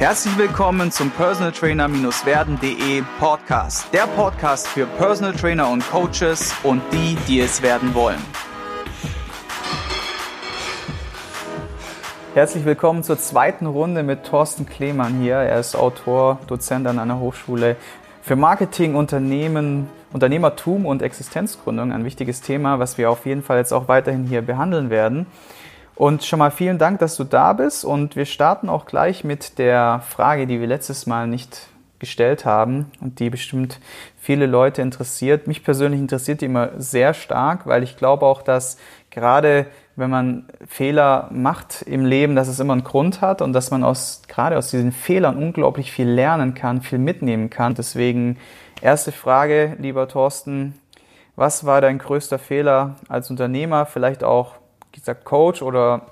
Herzlich willkommen zum Personal Trainer-werden.de Podcast. Der Podcast für Personal Trainer und Coaches und die, die es werden wollen. Herzlich willkommen zur zweiten Runde mit Thorsten Klemann hier. Er ist Autor, Dozent an einer Hochschule für Marketing, Unternehmen, Unternehmertum und Existenzgründung. Ein wichtiges Thema, was wir auf jeden Fall jetzt auch weiterhin hier behandeln werden. Und schon mal vielen Dank, dass du da bist. Und wir starten auch gleich mit der Frage, die wir letztes Mal nicht gestellt haben und die bestimmt viele Leute interessiert. Mich persönlich interessiert die immer sehr stark, weil ich glaube auch, dass gerade wenn man Fehler macht im Leben, dass es immer einen Grund hat und dass man aus, gerade aus diesen Fehlern unglaublich viel lernen kann, viel mitnehmen kann. Deswegen erste Frage, lieber Thorsten, was war dein größter Fehler als Unternehmer, vielleicht auch gesagt, Coach oder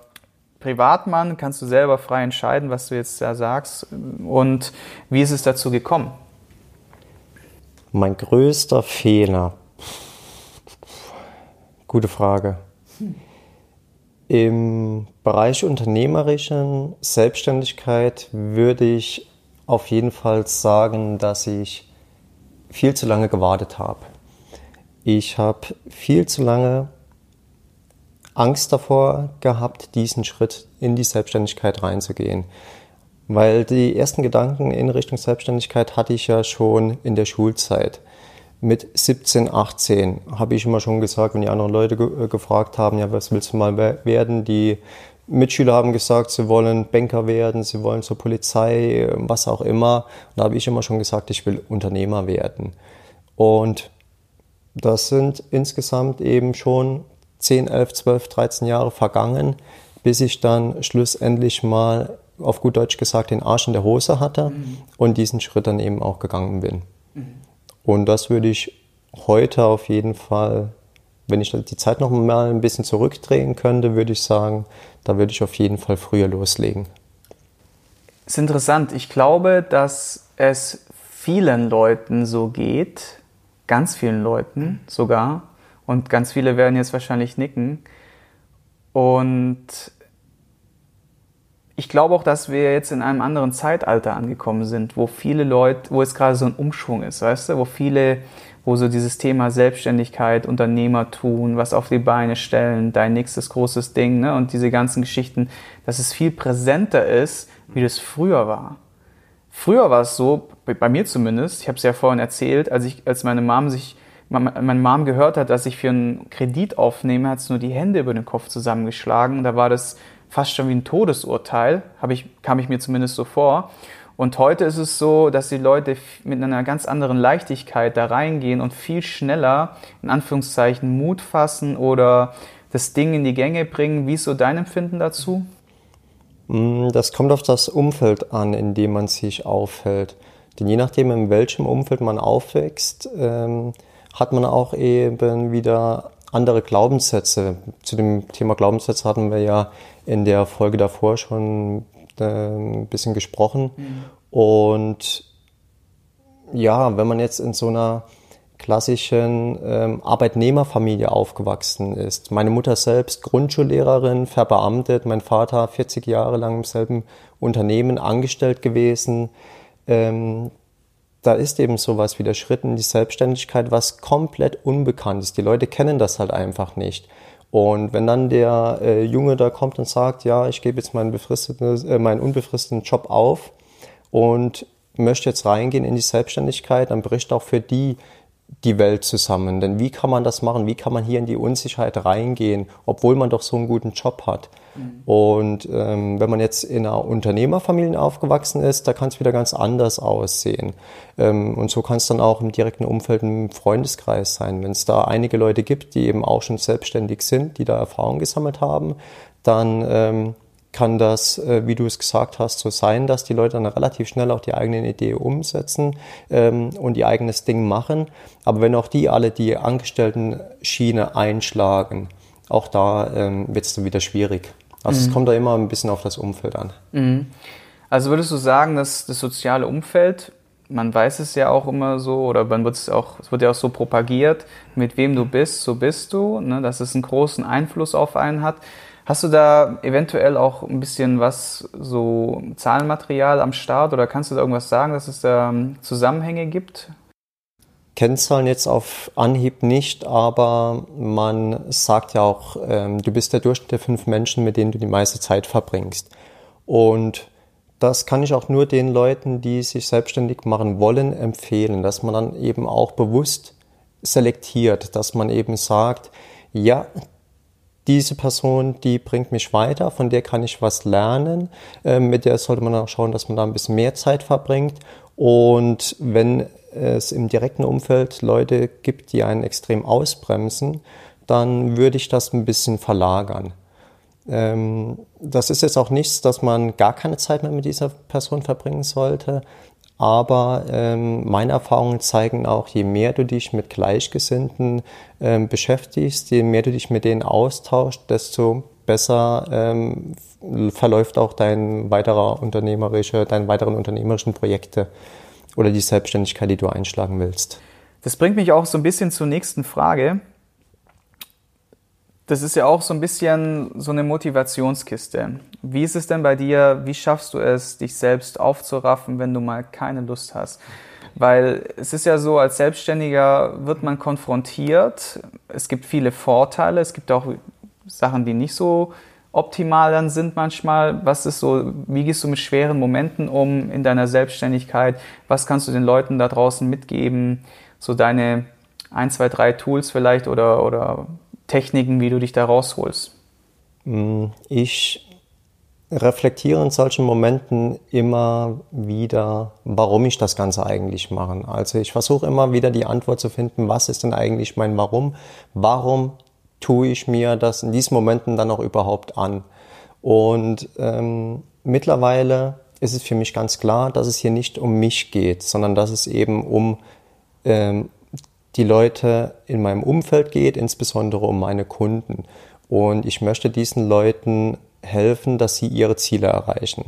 Privatmann, kannst du selber frei entscheiden, was du jetzt da sagst. Und wie ist es dazu gekommen? Mein größter Fehler. Gute Frage. Im Bereich unternehmerischen Selbstständigkeit würde ich auf jeden Fall sagen, dass ich viel zu lange gewartet habe. Ich habe viel zu lange Angst davor gehabt, diesen Schritt in die Selbstständigkeit reinzugehen. Weil die ersten Gedanken in Richtung Selbstständigkeit hatte ich ja schon in der Schulzeit. Mit 17, 18 habe ich immer schon gesagt, wenn die anderen Leute ge äh, gefragt haben, ja, was willst du mal werden? Die Mitschüler haben gesagt, sie wollen Banker werden, sie wollen zur Polizei, was auch immer. Und da habe ich immer schon gesagt, ich will Unternehmer werden. Und das sind insgesamt eben schon 10, 11, 12, 13 Jahre vergangen, bis ich dann schlussendlich mal, auf gut Deutsch gesagt, den Arsch in der Hose hatte mhm. und diesen Schritt dann eben auch gegangen bin. Mhm. Und das würde ich heute auf jeden Fall, wenn ich die Zeit noch mal ein bisschen zurückdrehen könnte, würde ich sagen, da würde ich auf jeden Fall früher loslegen. Das ist interessant. Ich glaube, dass es vielen Leuten so geht, ganz vielen Leuten sogar, und ganz viele werden jetzt wahrscheinlich nicken. Und ich glaube auch, dass wir jetzt in einem anderen Zeitalter angekommen sind, wo viele Leute, wo es gerade so ein Umschwung ist, weißt du, wo viele, wo so dieses Thema Selbstständigkeit, Unternehmertum, was auf die Beine stellen, dein nächstes großes Ding, ne, und diese ganzen Geschichten, dass es viel präsenter ist, wie das früher war. Früher war es so, bei mir zumindest, ich habe es ja vorhin erzählt, als ich, als meine Mom sich meine Mom gehört hat, dass ich für einen Kredit aufnehme, hat es nur die Hände über den Kopf zusammengeschlagen. Da war das fast schon wie ein Todesurteil, ich, kam ich mir zumindest so vor. Und heute ist es so, dass die Leute mit einer ganz anderen Leichtigkeit da reingehen und viel schneller, in Anführungszeichen, Mut fassen oder das Ding in die Gänge bringen. Wie ist so dein Empfinden dazu? Mm, das kommt auf das Umfeld an, in dem man sich aufhält. Denn je nachdem, in welchem Umfeld man aufwächst, ähm, hat man auch eben wieder andere Glaubenssätze. Zu dem Thema Glaubenssätze hatten wir ja in der Folge davor schon äh, ein bisschen gesprochen. Mhm. Und ja, wenn man jetzt in so einer klassischen ähm, Arbeitnehmerfamilie aufgewachsen ist. Meine Mutter selbst Grundschullehrerin, verbeamtet, mein Vater 40 Jahre lang im selben Unternehmen angestellt gewesen. Ähm, da ist eben sowas wie der Schritt in die Selbstständigkeit, was komplett unbekannt ist. Die Leute kennen das halt einfach nicht. Und wenn dann der äh, Junge da kommt und sagt, ja, ich gebe jetzt meinen, befristeten, äh, meinen unbefristeten Job auf und möchte jetzt reingehen in die Selbstständigkeit, dann bricht auch für die die Welt zusammen. Denn wie kann man das machen? Wie kann man hier in die Unsicherheit reingehen, obwohl man doch so einen guten Job hat? Mhm. Und ähm, wenn man jetzt in einer Unternehmerfamilie aufgewachsen ist, da kann es wieder ganz anders aussehen. Ähm, und so kann es dann auch im direkten Umfeld im Freundeskreis sein. Wenn es da einige Leute gibt, die eben auch schon selbstständig sind, die da Erfahrung gesammelt haben, dann ähm, kann das, äh, wie du es gesagt hast, so sein, dass die Leute dann relativ schnell auch die eigene Idee umsetzen ähm, und ihr eigenes Ding machen. Aber wenn auch die alle die Angestellten-Schiene einschlagen, auch da ähm, wird es dann wieder schwierig. Also mhm. es kommt da immer ein bisschen auf das Umfeld an. Mhm. Also würdest du sagen, dass das soziale Umfeld, man weiß es ja auch immer so, oder man wird es auch, es wird ja auch so propagiert, mit wem du bist, so bist du, ne, dass es einen großen Einfluss auf einen hat. Hast du da eventuell auch ein bisschen was, so Zahlenmaterial am Start oder kannst du da irgendwas sagen, dass es da ähm, Zusammenhänge gibt? Kennzahlen jetzt auf Anhieb nicht, aber man sagt ja auch, ähm, du bist der Durchschnitt der fünf Menschen, mit denen du die meiste Zeit verbringst. Und das kann ich auch nur den Leuten, die sich selbstständig machen wollen, empfehlen, dass man dann eben auch bewusst selektiert, dass man eben sagt, ja, diese Person, die bringt mich weiter, von der kann ich was lernen. Ähm, mit der sollte man auch schauen, dass man da ein bisschen mehr Zeit verbringt. Und wenn es im direkten Umfeld Leute gibt, die einen extrem ausbremsen, dann würde ich das ein bisschen verlagern. Ähm, das ist jetzt auch nichts, dass man gar keine Zeit mehr mit dieser Person verbringen sollte. Aber ähm, meine Erfahrungen zeigen auch, je mehr du dich mit Gleichgesinnten ähm, beschäftigst, je mehr du dich mit denen austauschst, desto besser ähm, verläuft auch dein weiterer unternehmerische, deine weiteren unternehmerischen Projekte oder die Selbstständigkeit, die du einschlagen willst. Das bringt mich auch so ein bisschen zur nächsten Frage. Das ist ja auch so ein bisschen so eine Motivationskiste. Wie ist es denn bei dir? Wie schaffst du es, dich selbst aufzuraffen, wenn du mal keine Lust hast? Weil es ist ja so, als Selbstständiger wird man konfrontiert. Es gibt viele Vorteile. Es gibt auch Sachen, die nicht so optimal dann sind manchmal. Was ist so, wie gehst du mit schweren Momenten um in deiner Selbstständigkeit? Was kannst du den Leuten da draußen mitgeben? So deine ein, zwei, drei Tools vielleicht oder, oder Techniken, wie du dich da rausholst? Mm, ich reflektiere in solchen Momenten immer wieder, warum ich das Ganze eigentlich mache. Also ich versuche immer wieder die Antwort zu finden, was ist denn eigentlich mein Warum? Warum tue ich mir das in diesen Momenten dann auch überhaupt an? Und ähm, mittlerweile ist es für mich ganz klar, dass es hier nicht um mich geht, sondern dass es eben um ähm, die Leute in meinem Umfeld geht, insbesondere um meine Kunden. Und ich möchte diesen Leuten helfen, dass sie ihre Ziele erreichen.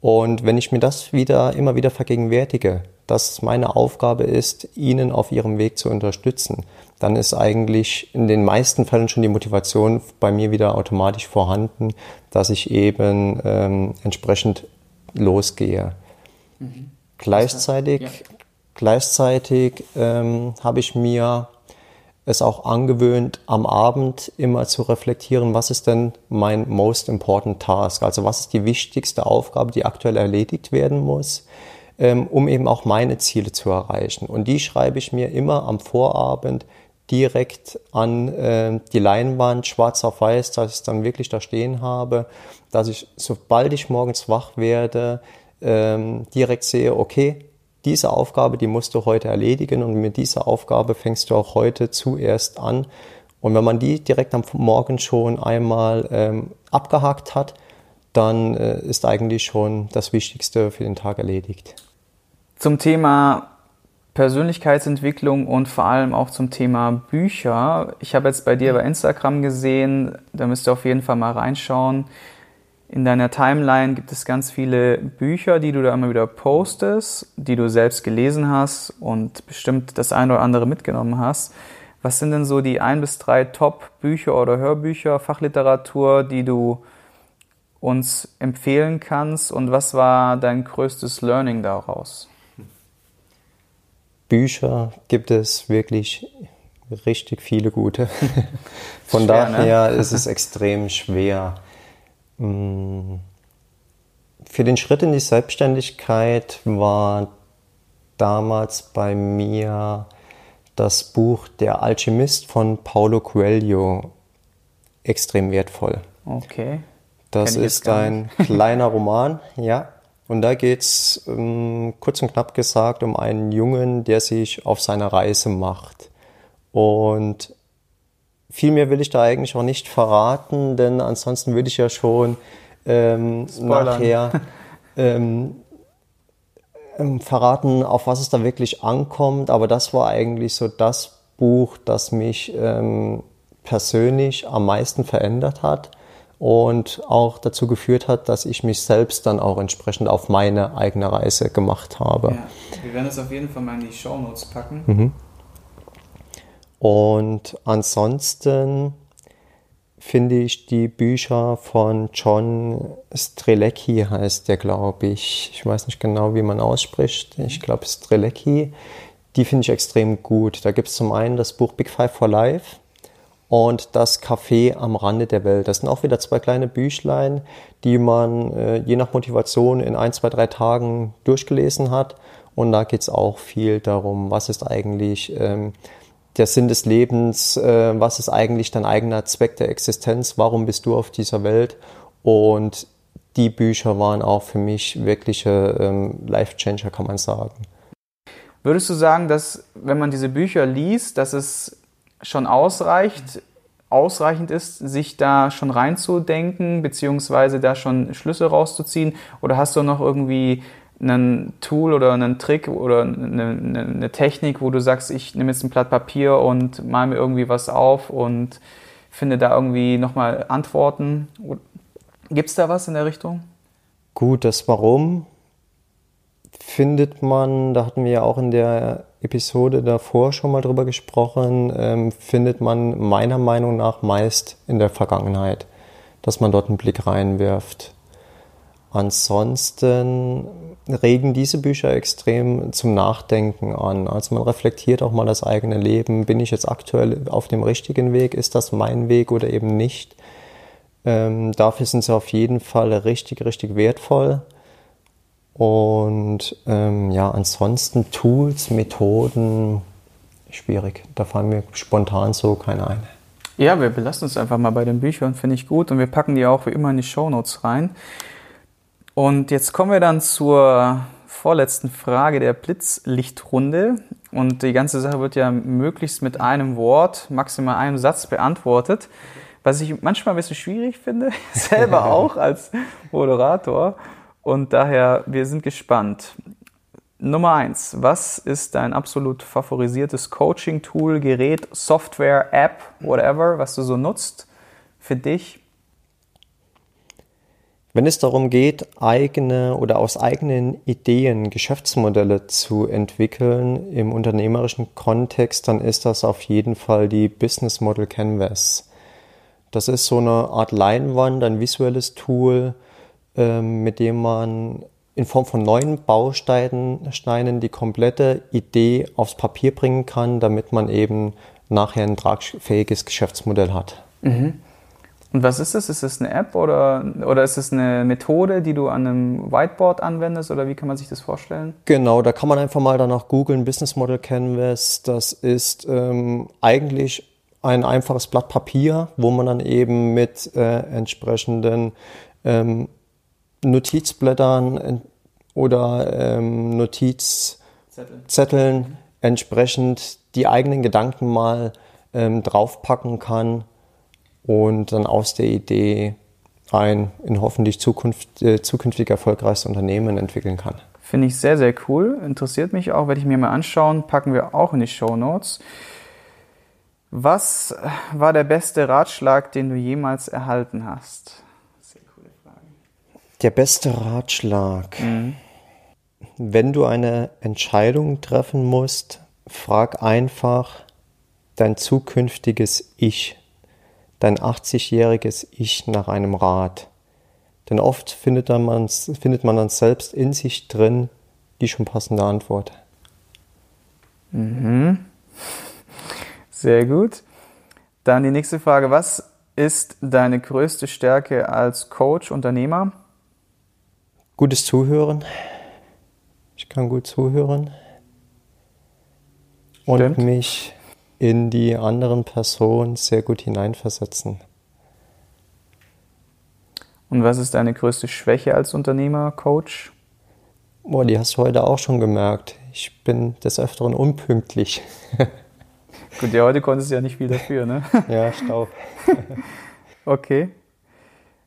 Und wenn ich mir das wieder, immer wieder vergegenwärtige, dass es meine Aufgabe ist, ihnen auf ihrem Weg zu unterstützen, dann ist eigentlich in den meisten Fällen schon die Motivation bei mir wieder automatisch vorhanden, dass ich eben ähm, entsprechend losgehe. Mhm. Gleichzeitig, ja. Gleichzeitig ähm, habe ich mir es auch angewöhnt, am Abend immer zu reflektieren, was ist denn mein most important task? Also was ist die wichtigste Aufgabe, die aktuell erledigt werden muss, ähm, um eben auch meine Ziele zu erreichen. Und die schreibe ich mir immer am Vorabend direkt an äh, die Leinwand, schwarz auf weiß, dass ich es dann wirklich da stehen habe, dass ich, sobald ich morgens wach werde, ähm, direkt sehe, okay, diese Aufgabe, die musst du heute erledigen und mit dieser Aufgabe fängst du auch heute zuerst an. Und wenn man die direkt am Morgen schon einmal ähm, abgehakt hat, dann äh, ist eigentlich schon das Wichtigste für den Tag erledigt. Zum Thema Persönlichkeitsentwicklung und vor allem auch zum Thema Bücher. Ich habe jetzt bei dir bei Instagram gesehen, da müsst ihr auf jeden Fall mal reinschauen. In deiner Timeline gibt es ganz viele Bücher, die du da immer wieder postest, die du selbst gelesen hast und bestimmt das eine oder andere mitgenommen hast. Was sind denn so die ein bis drei Top-Bücher oder Hörbücher, Fachliteratur, die du uns empfehlen kannst und was war dein größtes Learning daraus? Bücher gibt es wirklich richtig viele gute. Von schwer, daher ne? ist es extrem schwer. Mm. Für den Schritt in die Selbstständigkeit war damals bei mir das Buch Der Alchemist von Paulo Coelho extrem wertvoll. Okay. Das ist ein kleiner Roman, ja. Und da geht es ähm, kurz und knapp gesagt um einen Jungen, der sich auf seine Reise macht. Und viel mehr will ich da eigentlich auch nicht verraten, denn ansonsten würde ich ja schon ähm, nachher ähm, ähm, verraten, auf was es da wirklich ankommt. Aber das war eigentlich so das Buch, das mich ähm, persönlich am meisten verändert hat und auch dazu geführt hat, dass ich mich selbst dann auch entsprechend auf meine eigene Reise gemacht habe. Ja, wir werden es auf jeden Fall mal in die Show Notes packen. Mhm. Und ansonsten finde ich die Bücher von John Strelecki, heißt der, glaube ich. Ich weiß nicht genau, wie man ausspricht. Ich glaube Strelecki. Die finde ich extrem gut. Da gibt es zum einen das Buch Big Five for Life und das Café am Rande der Welt. Das sind auch wieder zwei kleine Büchlein, die man äh, je nach Motivation in ein, zwei, drei Tagen durchgelesen hat. Und da geht es auch viel darum, was ist eigentlich ähm, der Sinn des Lebens, äh, was ist eigentlich dein eigener Zweck der Existenz, warum bist du auf dieser Welt. Und die Bücher waren auch für mich wirkliche ähm, Life-Changer, kann man sagen. Würdest du sagen, dass wenn man diese Bücher liest, dass es schon ausreicht, ausreichend ist, sich da schon reinzudenken, beziehungsweise da schon Schlüsse rauszuziehen? Oder hast du noch irgendwie einen Tool oder einen Trick oder eine, eine, eine, Technik, wo du sagst, ich nehme jetzt ein Blatt Papier und mal mir irgendwie was auf und finde da irgendwie nochmal Antworten? Gibt es da was in der Richtung? Gut, das Warum findet man, da hatten wir ja auch in der Episode davor schon mal drüber gesprochen, ähm, findet man meiner Meinung nach meist in der Vergangenheit, dass man dort einen Blick reinwirft. Ansonsten regen diese Bücher extrem zum Nachdenken an. Also man reflektiert auch mal das eigene Leben. Bin ich jetzt aktuell auf dem richtigen Weg? Ist das mein Weg oder eben nicht? Ähm, dafür sind sie auf jeden Fall richtig, richtig wertvoll. Und ähm, ja, ansonsten Tools, Methoden, schwierig. Da fallen mir spontan so keine ein. Ja, wir belassen uns einfach mal bei den Büchern, finde ich gut. Und wir packen die auch wie immer in die Shownotes rein. Und jetzt kommen wir dann zur vorletzten Frage der Blitzlichtrunde. Und die ganze Sache wird ja möglichst mit einem Wort, maximal einem Satz beantwortet. Was ich manchmal ein bisschen schwierig finde, selber auch als Moderator. Und daher, wir sind gespannt. Nummer eins, was ist dein absolut favorisiertes Coaching-Tool, Gerät, Software, App, whatever, was du so nutzt für dich? Wenn es darum geht, eigene oder aus eigenen Ideen Geschäftsmodelle zu entwickeln im unternehmerischen Kontext, dann ist das auf jeden Fall die Business Model Canvas. Das ist so eine Art Leinwand, ein visuelles Tool, ähm, mit dem man in Form von neuen Bausteinen die komplette Idee aufs Papier bringen kann, damit man eben nachher ein tragfähiges Geschäftsmodell hat. Mhm. Und was ist das? Ist das eine App oder, oder ist das eine Methode, die du an einem Whiteboard anwendest oder wie kann man sich das vorstellen? Genau, da kann man einfach mal danach googeln, Business Model Canvas. Das ist ähm, eigentlich ein einfaches Blatt Papier, wo man dann eben mit äh, entsprechenden ähm, Notizblättern oder ähm, Notizzetteln entsprechend die eigenen Gedanken mal ähm, draufpacken kann und dann aus der Idee ein in hoffentlich Zukunft, äh, zukünftig erfolgreiches Unternehmen entwickeln kann. Finde ich sehr, sehr cool. Interessiert mich auch, werde ich mir mal anschauen. Packen wir auch in die Show Notes. Was war der beste Ratschlag, den du jemals erhalten hast? Sehr coole Frage. Der beste Ratschlag. Mhm. Wenn du eine Entscheidung treffen musst, frag einfach dein zukünftiges Ich dein 80-jähriges Ich nach einem Rat. Denn oft findet man, findet man dann selbst in sich drin die schon passende Antwort. Mhm. Sehr gut. Dann die nächste Frage. Was ist deine größte Stärke als Coach, Unternehmer? Gutes Zuhören. Ich kann gut zuhören. Stimmt. Und mich in die anderen Person sehr gut hineinversetzen. Und was ist deine größte Schwäche als Unternehmer, Coach? Boah, die hast du heute auch schon gemerkt. Ich bin des Öfteren unpünktlich. Gut, ja, heute konntest du ja nicht viel dafür, ne? ja, Stau. okay.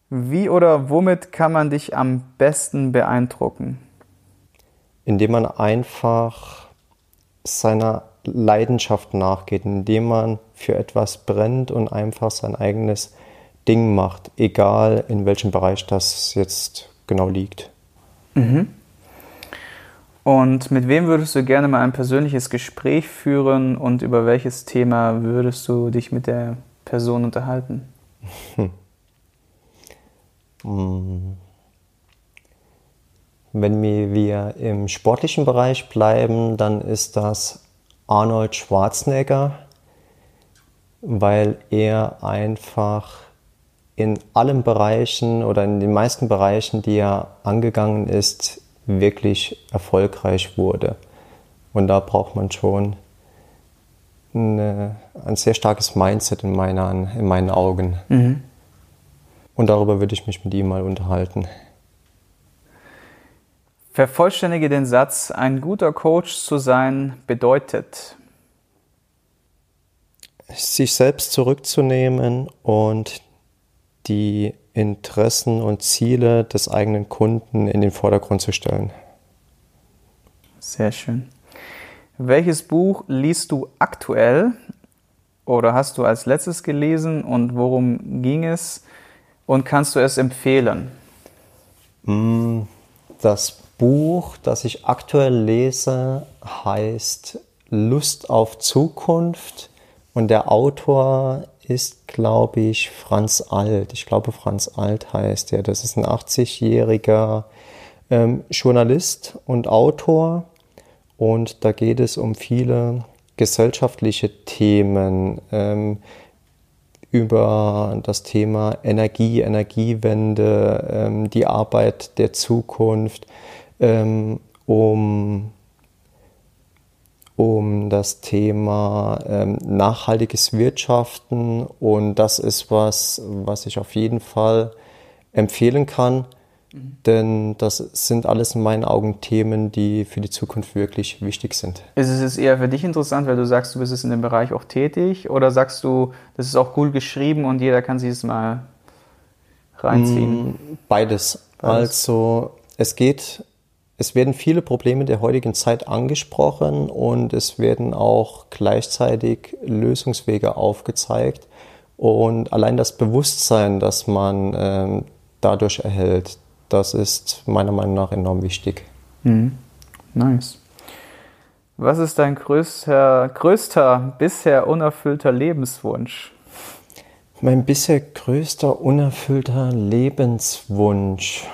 Wie oder womit kann man dich am besten beeindrucken? Indem man einfach seiner Leidenschaft nachgeht, indem man für etwas brennt und einfach sein eigenes Ding macht, egal in welchem Bereich das jetzt genau liegt. Mhm. Und mit wem würdest du gerne mal ein persönliches Gespräch führen und über welches Thema würdest du dich mit der Person unterhalten? Hm. hm. Wenn wir im sportlichen Bereich bleiben, dann ist das Arnold Schwarzenegger, weil er einfach in allen Bereichen oder in den meisten Bereichen, die er angegangen ist, wirklich erfolgreich wurde. Und da braucht man schon eine, ein sehr starkes Mindset in, meiner, in meinen Augen. Mhm. Und darüber würde ich mich mit ihm mal unterhalten. Vervollständige den Satz, ein guter Coach zu sein bedeutet. Sich selbst zurückzunehmen und die Interessen und Ziele des eigenen Kunden in den Vordergrund zu stellen. Sehr schön. Welches Buch liest du aktuell oder hast du als letztes gelesen und worum ging es und kannst du es empfehlen? Mm, das Buch, das ich aktuell lese, heißt Lust auf Zukunft und der Autor ist, glaube ich, Franz Alt. Ich glaube, Franz Alt heißt er. Das ist ein 80-jähriger ähm, Journalist und Autor und da geht es um viele gesellschaftliche Themen. Ähm, über das Thema Energie, Energiewende, ähm, die Arbeit der Zukunft, ähm, um, um das Thema ähm, nachhaltiges Wirtschaften. Und das ist was, was ich auf jeden Fall empfehlen kann. Mhm. Denn das sind alles in meinen Augen Themen, die für die Zukunft wirklich wichtig sind. Ist es eher für dich interessant, weil du sagst, du bist in dem Bereich auch tätig? Oder sagst du, das ist auch cool geschrieben und jeder kann sich das mal reinziehen? Beides. Beides. Also es geht es werden viele Probleme der heutigen Zeit angesprochen und es werden auch gleichzeitig Lösungswege aufgezeigt. Und allein das Bewusstsein, das man ähm, dadurch erhält, das ist meiner Meinung nach enorm wichtig. Mhm. Nice. Was ist dein größter, größter bisher unerfüllter Lebenswunsch? Mein bisher größter unerfüllter Lebenswunsch.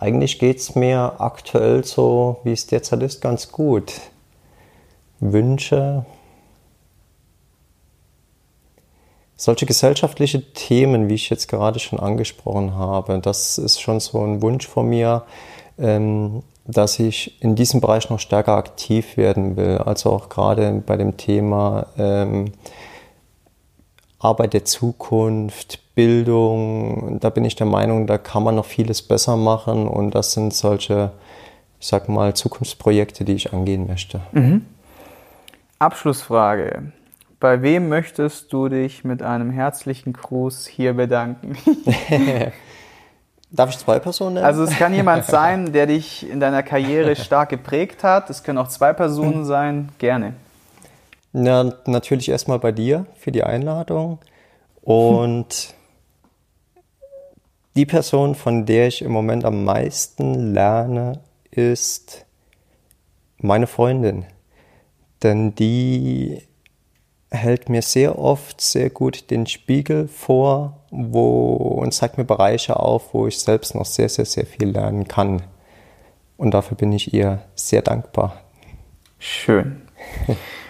Eigentlich geht es mir aktuell so, wie es derzeit ist, ganz gut. Wünsche, solche gesellschaftliche Themen, wie ich jetzt gerade schon angesprochen habe, das ist schon so ein Wunsch von mir, ähm, dass ich in diesem Bereich noch stärker aktiv werden will. Also auch gerade bei dem Thema ähm, Arbeit der Zukunft, Bildung, da bin ich der Meinung, da kann man noch vieles besser machen und das sind solche, ich sag mal, Zukunftsprojekte, die ich angehen möchte. Mhm. Abschlussfrage. Bei wem möchtest du dich mit einem herzlichen Gruß hier bedanken? Darf ich zwei Personen nennen? Also es kann jemand sein, der dich in deiner Karriere stark geprägt hat. Es können auch zwei Personen sein. Gerne. Na, natürlich erstmal bei dir für die Einladung. Und die Person, von der ich im Moment am meisten lerne, ist meine Freundin. Denn die hält mir sehr oft sehr gut den Spiegel vor wo, und zeigt mir Bereiche auf, wo ich selbst noch sehr, sehr, sehr viel lernen kann. Und dafür bin ich ihr sehr dankbar. Schön.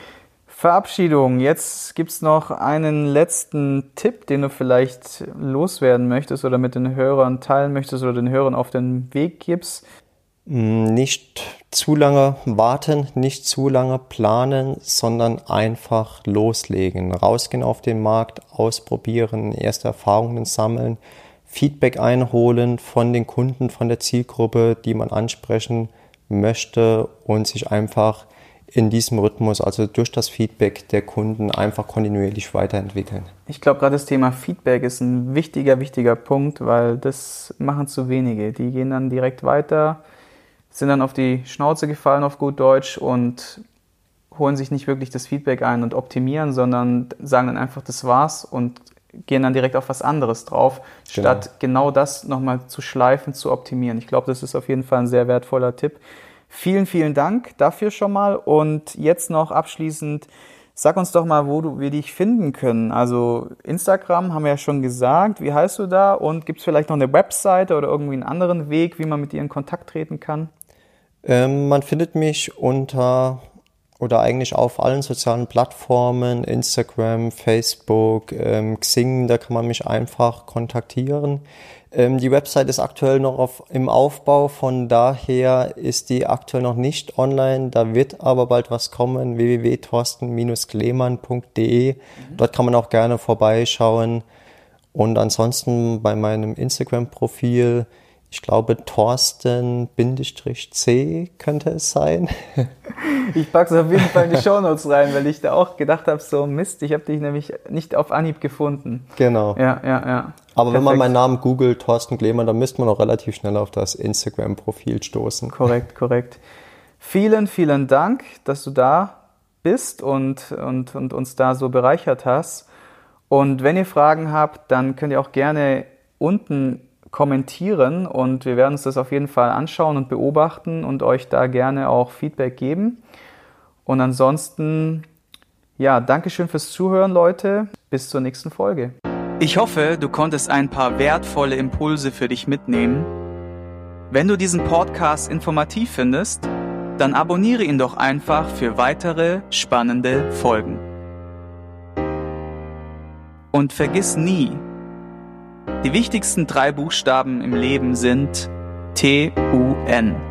Verabschiedung. Jetzt gibt es noch einen letzten Tipp, den du vielleicht loswerden möchtest oder mit den Hörern teilen möchtest oder den Hörern auf den Weg gibst. Mm, nicht zu lange warten, nicht zu lange planen, sondern einfach loslegen. Rausgehen auf den Markt, ausprobieren, erste Erfahrungen sammeln, Feedback einholen von den Kunden, von der Zielgruppe, die man ansprechen möchte und sich einfach in diesem Rhythmus, also durch das Feedback der Kunden, einfach kontinuierlich weiterentwickeln. Ich glaube, gerade das Thema Feedback ist ein wichtiger, wichtiger Punkt, weil das machen zu wenige. Die gehen dann direkt weiter, sind dann auf die Schnauze gefallen auf gut Deutsch und holen sich nicht wirklich das Feedback ein und optimieren, sondern sagen dann einfach, das war's und gehen dann direkt auf was anderes drauf, genau. statt genau das nochmal zu schleifen, zu optimieren. Ich glaube, das ist auf jeden Fall ein sehr wertvoller Tipp. Vielen, vielen Dank dafür schon mal. Und jetzt noch abschließend, Sag uns doch mal, wo du, wir dich finden können. Also Instagram haben wir ja schon gesagt. Wie heißt du da? Und gibt es vielleicht noch eine Webseite oder irgendwie einen anderen Weg, wie man mit dir in Kontakt treten kann? Ähm, man findet mich unter oder eigentlich auf allen sozialen Plattformen, Instagram, Facebook, ähm, Xing, da kann man mich einfach kontaktieren. Ähm, die Website ist aktuell noch auf, im Aufbau, von daher ist die aktuell noch nicht online. Da wird aber bald was kommen, www.torsten-klemann.de. Mhm. Dort kann man auch gerne vorbeischauen. Und ansonsten bei meinem Instagram-Profil ich glaube, Thorsten-C könnte es sein. ich packe es auf jeden Fall in die Shownotes rein, weil ich da auch gedacht habe, so Mist, ich habe dich nämlich nicht auf Anhieb gefunden. Genau. Ja, ja, ja. Aber Perfekt. wenn man meinen Namen googelt, Thorsten Glemann, dann müsste man auch relativ schnell auf das Instagram-Profil stoßen. Korrekt, korrekt. Vielen, vielen Dank, dass du da bist und, und, und uns da so bereichert hast. Und wenn ihr Fragen habt, dann könnt ihr auch gerne unten kommentieren und wir werden uns das auf jeden Fall anschauen und beobachten und euch da gerne auch Feedback geben. Und ansonsten, ja, Dankeschön fürs Zuhören, Leute. Bis zur nächsten Folge. Ich hoffe, du konntest ein paar wertvolle Impulse für dich mitnehmen. Wenn du diesen Podcast informativ findest, dann abonniere ihn doch einfach für weitere spannende Folgen. Und vergiss nie, die wichtigsten drei Buchstaben im Leben sind T-U-N.